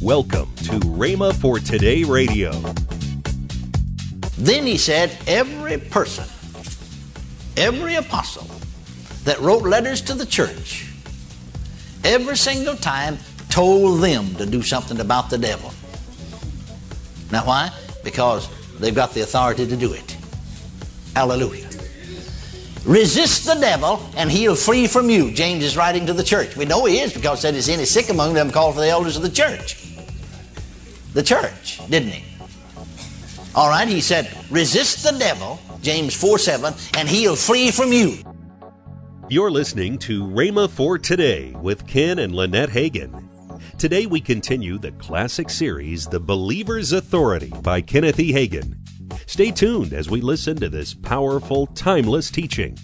Welcome to Rhema for Today Radio. Then he said, Every person, every apostle that wrote letters to the church, every single time told them to do something about the devil. Now, why? Because they've got the authority to do it. Hallelujah. Resist the devil and he'll flee from you. James is writing to the church. We know he is because said, Is any sick among them? called for the elders of the church. The church, didn't he? All right, he said, Resist the devil, James 4 7, and he'll flee from you. You're listening to Rhema for Today with Ken and Lynette Hagin. Today we continue the classic series, The Believer's Authority by Kenneth E. Hagin. Stay tuned as we listen to this powerful, timeless teaching.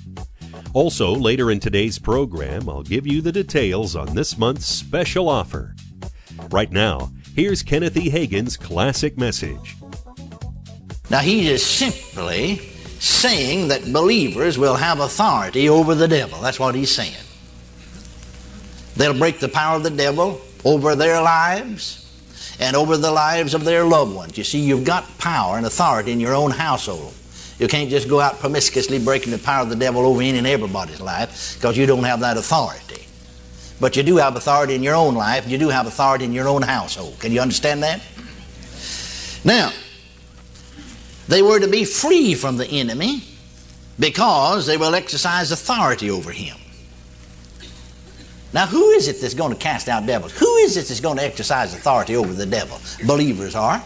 Also, later in today's program, I'll give you the details on this month's special offer. Right now, here's Kenneth E. Hagin's classic message. Now, he is simply saying that believers will have authority over the devil. That's what he's saying. They'll break the power of the devil over their lives and over the lives of their loved ones. You see, you've got power and authority in your own household. You can't just go out promiscuously breaking the power of the devil over any and everybody's life because you don't have that authority. But you do have authority in your own life. You do have authority in your own household. Can you understand that? Now, they were to be free from the enemy because they will exercise authority over him. Now, who is it that's going to cast out devils? Who is it that's going to exercise authority over the devil? Believers are.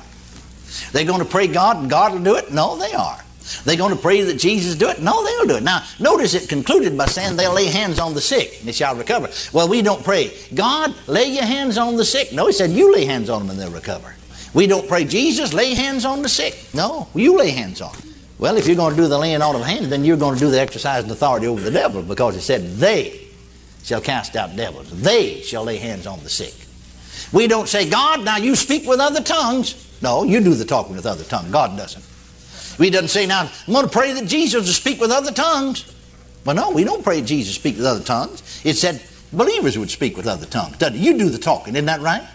They're going to pray God and God will do it? No, they are. They're going to pray that Jesus do it? No, they'll do it. Now, notice it concluded by saying they'll lay hands on the sick and they shall recover. Well, we don't pray, God, lay your hands on the sick. No, he said, you lay hands on them and they'll recover. We don't pray, Jesus, lay hands on the sick. No, you lay hands on. Well, if you're going to do the laying on of hands, then you're going to do the exercise and authority over the devil because it said they shall cast out devils. They shall lay hands on the sick. We don't say, God, now you speak with other tongues. No, you do the talking with other tongues. God doesn't. We doesn't say, now I'm going to pray that Jesus will speak with other tongues. Well, no, we don't pray that Jesus speak with other tongues. It said believers would speak with other tongues. Doesn't it? You do the talking, isn't that right?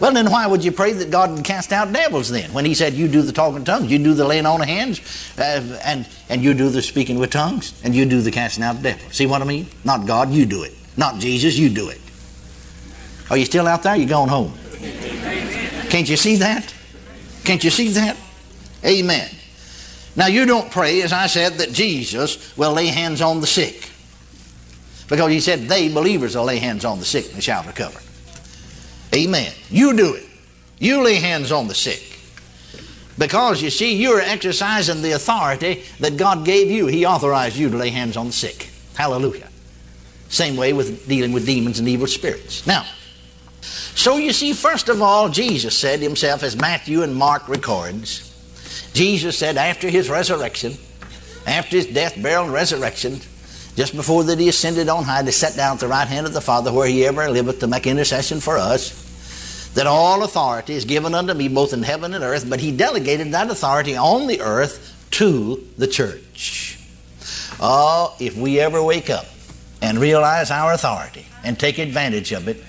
Well, then why would you pray that God would cast out devils then? When He said, You do the talking tongues, you do the laying on of hands, uh, and, and you do the speaking with tongues, and you do the casting out of devils. See what I mean? Not God, you do it. Not Jesus, you do it. Are you still out there? You're going home? Can't you see that? Can't you see that? Amen. Now, you don't pray, as I said, that Jesus will lay hands on the sick. Because He said, They, believers, will lay hands on the sick and they shall recover. Amen. You do it. You lay hands on the sick. Because you see, you're exercising the authority that God gave you. He authorized you to lay hands on the sick. Hallelujah. Same way with dealing with demons and evil spirits. Now, so you see, first of all, Jesus said himself, as Matthew and Mark records, Jesus said after his resurrection, after his death, burial, and resurrection, just before that he ascended on high to sit down at the right hand of the Father where he ever liveth to make intercession for us, that all authority is given unto me both in heaven and earth, but he delegated that authority on the earth to the church. Oh, if we ever wake up and realize our authority and take advantage of it,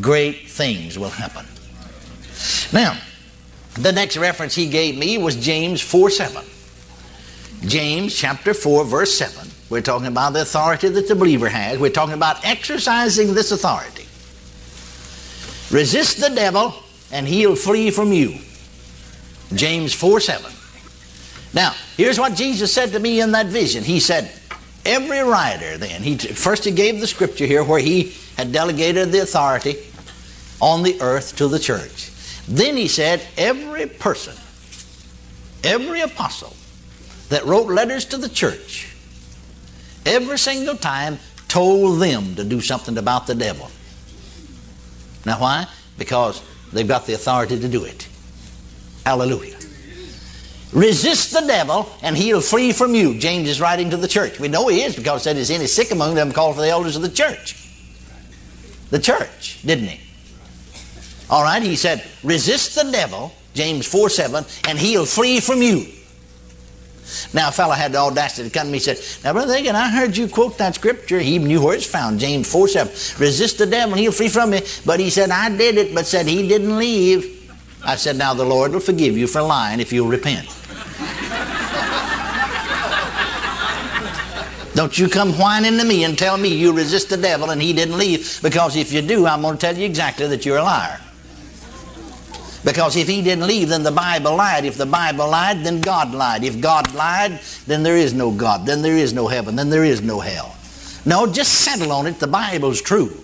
great things will happen. Now, the next reference he gave me was James 4 7. James chapter 4, verse 7. We're talking about the authority that the believer has. We're talking about exercising this authority. Resist the devil, and he'll flee from you. James 4 7. Now, here's what Jesus said to me in that vision. He said, Every writer, then, he, first he gave the scripture here where he had delegated the authority on the earth to the church. Then he said, Every person, every apostle that wrote letters to the church, every single time told them to do something about the devil. Now, why? Because they've got the authority to do it. Hallelujah. Resist the devil, and he'll flee from you. James is writing to the church. We know he is because said, Is any sick among them? Call for the elders of the church. The church, didn't he? All right, he said, Resist the devil, James 4 7, and he'll flee from you. Now, a fellow had the audacity to come to me and said, Now, Brother Hagin, I heard you quote that scripture. He knew where it's found, James 4 7. Resist the devil he'll flee from you. But he said, I did it, but said he didn't leave. I said, Now the Lord will forgive you for lying if you'll repent. Don't you come whining to me and tell me you resist the devil and he didn't leave, because if you do, I'm going to tell you exactly that you're a liar. Because if he didn't leave, then the Bible lied. If the Bible lied, then God lied. If God lied, then there is no God. Then there is no heaven. Then there is no hell. No, just settle on it. The Bible's true.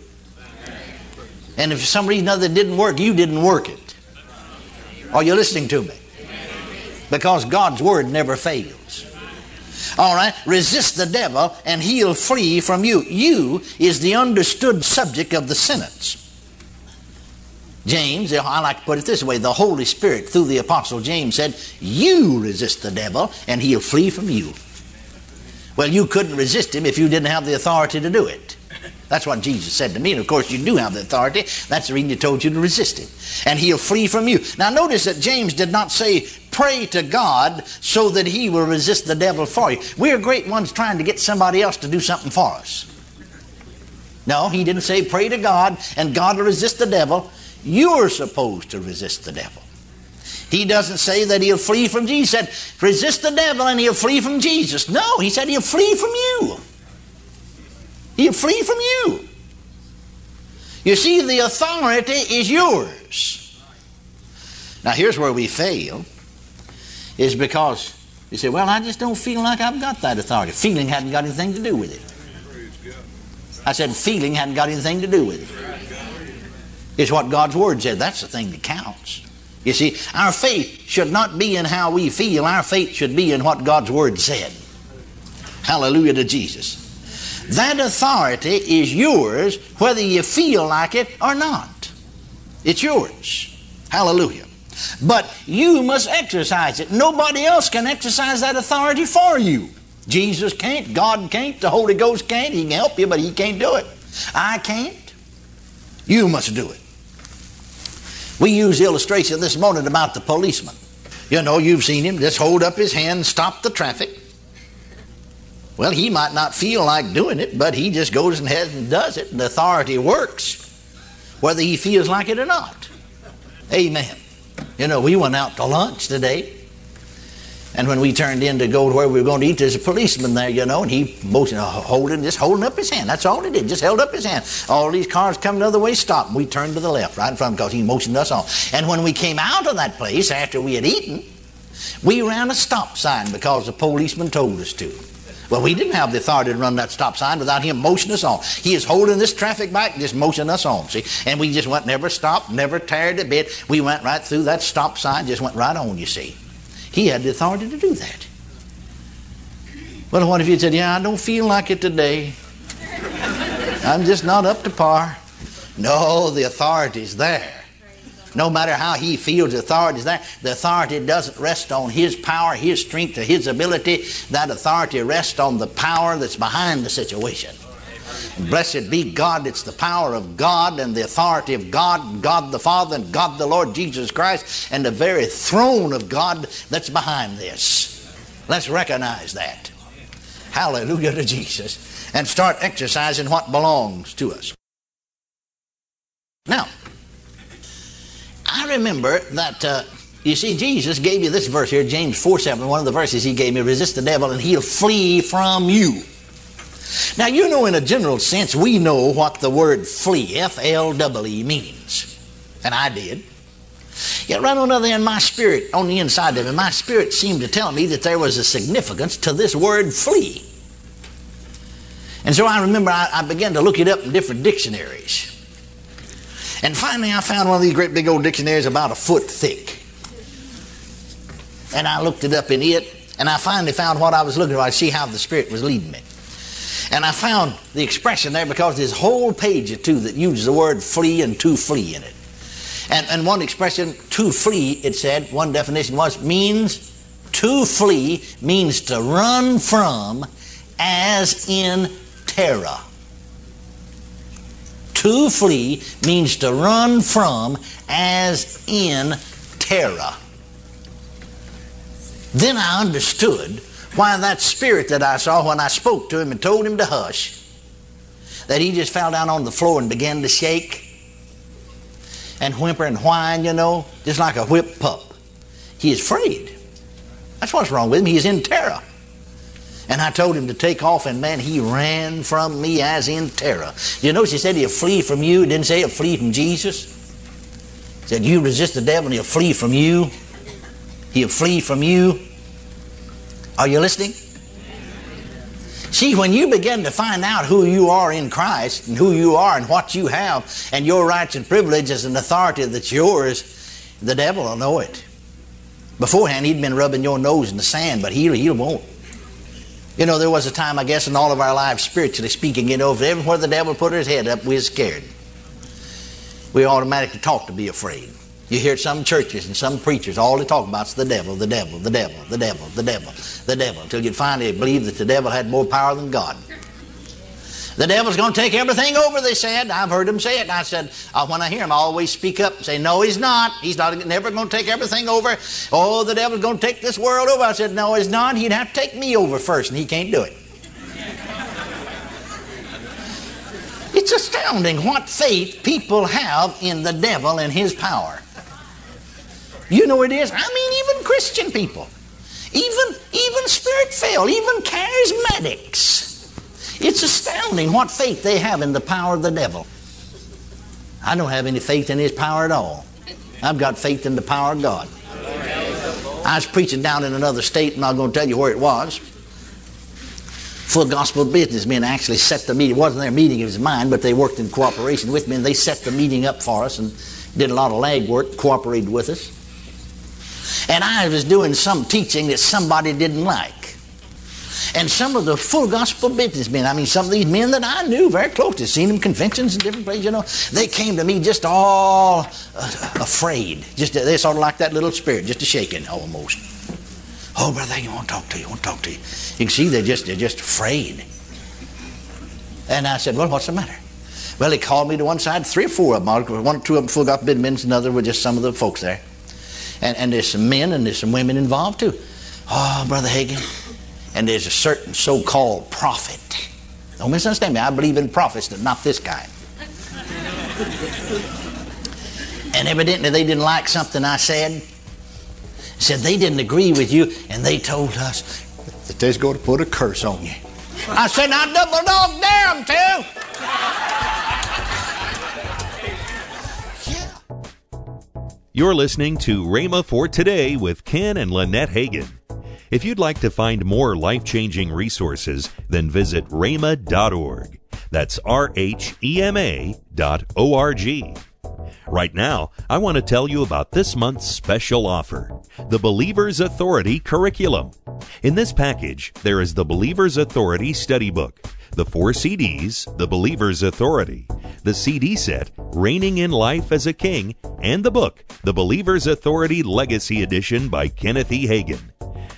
And if for some reason or other it didn't work, you didn't work it. Are you listening to me? Because God's Word never fails. All right, resist the devil and he'll flee from you. You is the understood subject of the sentence. James, I like to put it this way the Holy Spirit, through the Apostle James, said, You resist the devil and he'll flee from you. Well, you couldn't resist him if you didn't have the authority to do it. That's what Jesus said to me. And of course, you do have the authority. That's the reason he told you to resist him. And he'll flee from you. Now, notice that James did not say, pray to God so that he will resist the devil for you. We're great ones trying to get somebody else to do something for us. No, he didn't say, pray to God and God will resist the devil. You're supposed to resist the devil. He doesn't say that he'll flee from Jesus. He said, resist the devil and he'll flee from Jesus. No, he said he'll flee from you. He'll flee from you. You see, the authority is yours. Now, here's where we fail, is because you say, well, I just don't feel like I've got that authority. Feeling hadn't got anything to do with it. I said, feeling hadn't got anything to do with it. It's what God's Word said. That's the thing that counts. You see, our faith should not be in how we feel, our faith should be in what God's Word said. Hallelujah to Jesus. That authority is yours whether you feel like it or not. It's yours. Hallelujah. But you must exercise it. Nobody else can exercise that authority for you. Jesus can't, God can't, the Holy Ghost can't. He can help you, but He can't do it. I can't. You must do it. We use illustration this morning about the policeman. You know, you've seen him just hold up his hand, stop the traffic. Well, he might not feel like doing it, but he just goes ahead and does it, and the authority works, whether he feels like it or not. Amen. You know, we went out to lunch today, and when we turned in to go to where we were going to eat, there's a policeman there, you know, and he motioned, uh, holding, just holding up his hand. That's all he did, just held up his hand. All these cars coming the other way stopped, and we turned to the left, right in front because he motioned us on. And when we came out of that place after we had eaten, we ran a stop sign because the policeman told us to. Well, we didn't have the authority to run that stop sign without him motioning us on. He is holding this traffic back, just motioning us on, see? And we just went, never stopped, never tired a bit. We went right through that stop sign, just went right on, you see. He had the authority to do that. Well, what if you said, Yeah, I don't feel like it today? I'm just not up to par. No, the authority's there. No matter how he feels the authority is there, the authority doesn't rest on his power, his strength, or his ability. That authority rests on the power that's behind the situation. Blessed be God, it's the power of God and the authority of God, God the Father, and God the Lord Jesus Christ, and the very throne of God that's behind this. Let's recognize that. Hallelujah to Jesus. And start exercising what belongs to us. Now, I remember that, uh, you see, Jesus gave you this verse here, James 4 7, one of the verses he gave me resist the devil and he'll flee from you. Now, you know, in a general sense, we know what the word flee, F L W, means. And I did. Yet, right on the other end, my spirit, on the inside of me, my spirit seemed to tell me that there was a significance to this word flee. And so I remember I, I began to look it up in different dictionaries. And finally, I found one of these great big old dictionaries about a foot thick. And I looked it up in it, and I finally found what I was looking for. I see how the Spirit was leading me. And I found the expression there because there's a whole page or two that uses the word flee and to flee in it. And, and one expression, to flee, it said, one definition was, means to flee means to run from as in terror. To flee means to run from as in terror. Then I understood why that spirit that I saw when I spoke to him and told him to hush, that he just fell down on the floor and began to shake and whimper and whine, you know, just like a whipped pup. He is afraid. That's what's wrong with him. He is in terror. And I told him to take off, and man, he ran from me as in terror. You know, she said he'll flee from you. It didn't say he'll flee from Jesus. It said you resist the devil, and he'll flee from you. He'll flee from you. Are you listening? See, when you begin to find out who you are in Christ and who you are and what you have and your rights and privileges and authority that's yours, the devil will know it. Beforehand, he'd been rubbing your nose in the sand, but he, he won't. You know, there was a time, I guess, in all of our lives, spiritually speaking, you know, if everywhere the devil put his head up, we were scared. We automatically talk to be afraid. You hear some churches and some preachers, all they talk about is the devil, the devil, the devil, the devil, the devil, the devil, until you finally believe that the devil had more power than God. The devil's going to take everything over, they said. I've heard them say it. And I said, uh, when I hear him, I always speak up and say, no, he's not. He's not never going to take everything over. Oh, the devil's going to take this world over. I said, no, he's not. He'd have to take me over first, and he can't do it. it's astounding what faith people have in the devil and his power. You know it is. I mean, even Christian people, even even spirit-filled, even charismatics. It's astounding what faith they have in the power of the devil. I don't have any faith in his power at all. I've got faith in the power of God. I was preaching down in another state, and I'm not going to tell you where it was. Full gospel businessmen actually set the meeting. It wasn't their meeting, it was mine, but they worked in cooperation with me, and they set the meeting up for us and did a lot of leg work, cooperated with us. And I was doing some teaching that somebody didn't like. And some of the full gospel businessmen, I mean, some of these men that I knew very closely, seen them conventions in different places, you know, they came to me just all afraid. Just They sort of like that little spirit, just a shaking almost. Oh, brother, you want to talk to you, want to talk to you. You can see they're just, they're just afraid. And I said, well, what's the matter? Well, he called me to one side, three or four of them, one two of them full gospel businessmen, another were just some of the folks there. And, and there's some men and there's some women involved too. Oh, Brother Hagin, and there's a certain so called prophet. Don't misunderstand me. I believe in prophets, but not this kind. and evidently they didn't like something I said. Said they didn't agree with you, and they told us that they're going to put a curse on you. I said, I double dog dare them to. You're listening to Rhema for Today with Ken and Lynette Hagin. If you'd like to find more life changing resources, then visit rhema.org. That's R H E M A dot O R G. Right now, I want to tell you about this month's special offer the Believer's Authority Curriculum. In this package, there is the Believer's Authority Study Book, the four CDs, The Believer's Authority, the CD set, Reigning in Life as a King, and the book, The Believer's Authority Legacy Edition by Kenneth E. Hagin.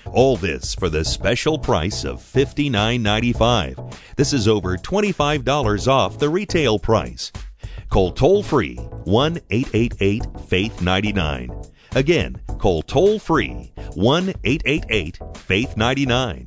All this for the special price of $59.95. This is over $25 off the retail price. Call toll free 1 888 Faith 99. Again, call toll free 1 888 Faith 99.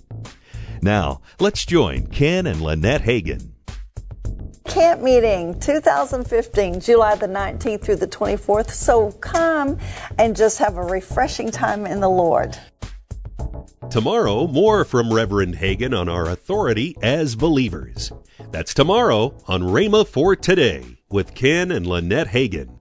Now, let's join Ken and Lynette Hagin camp meeting 2015, July the 19th through the 24th. So come and just have a refreshing time in the Lord. Tomorrow, more from Reverend Hagin on our authority as believers. That's tomorrow on Rhema for Today with Ken and Lynette Hagin.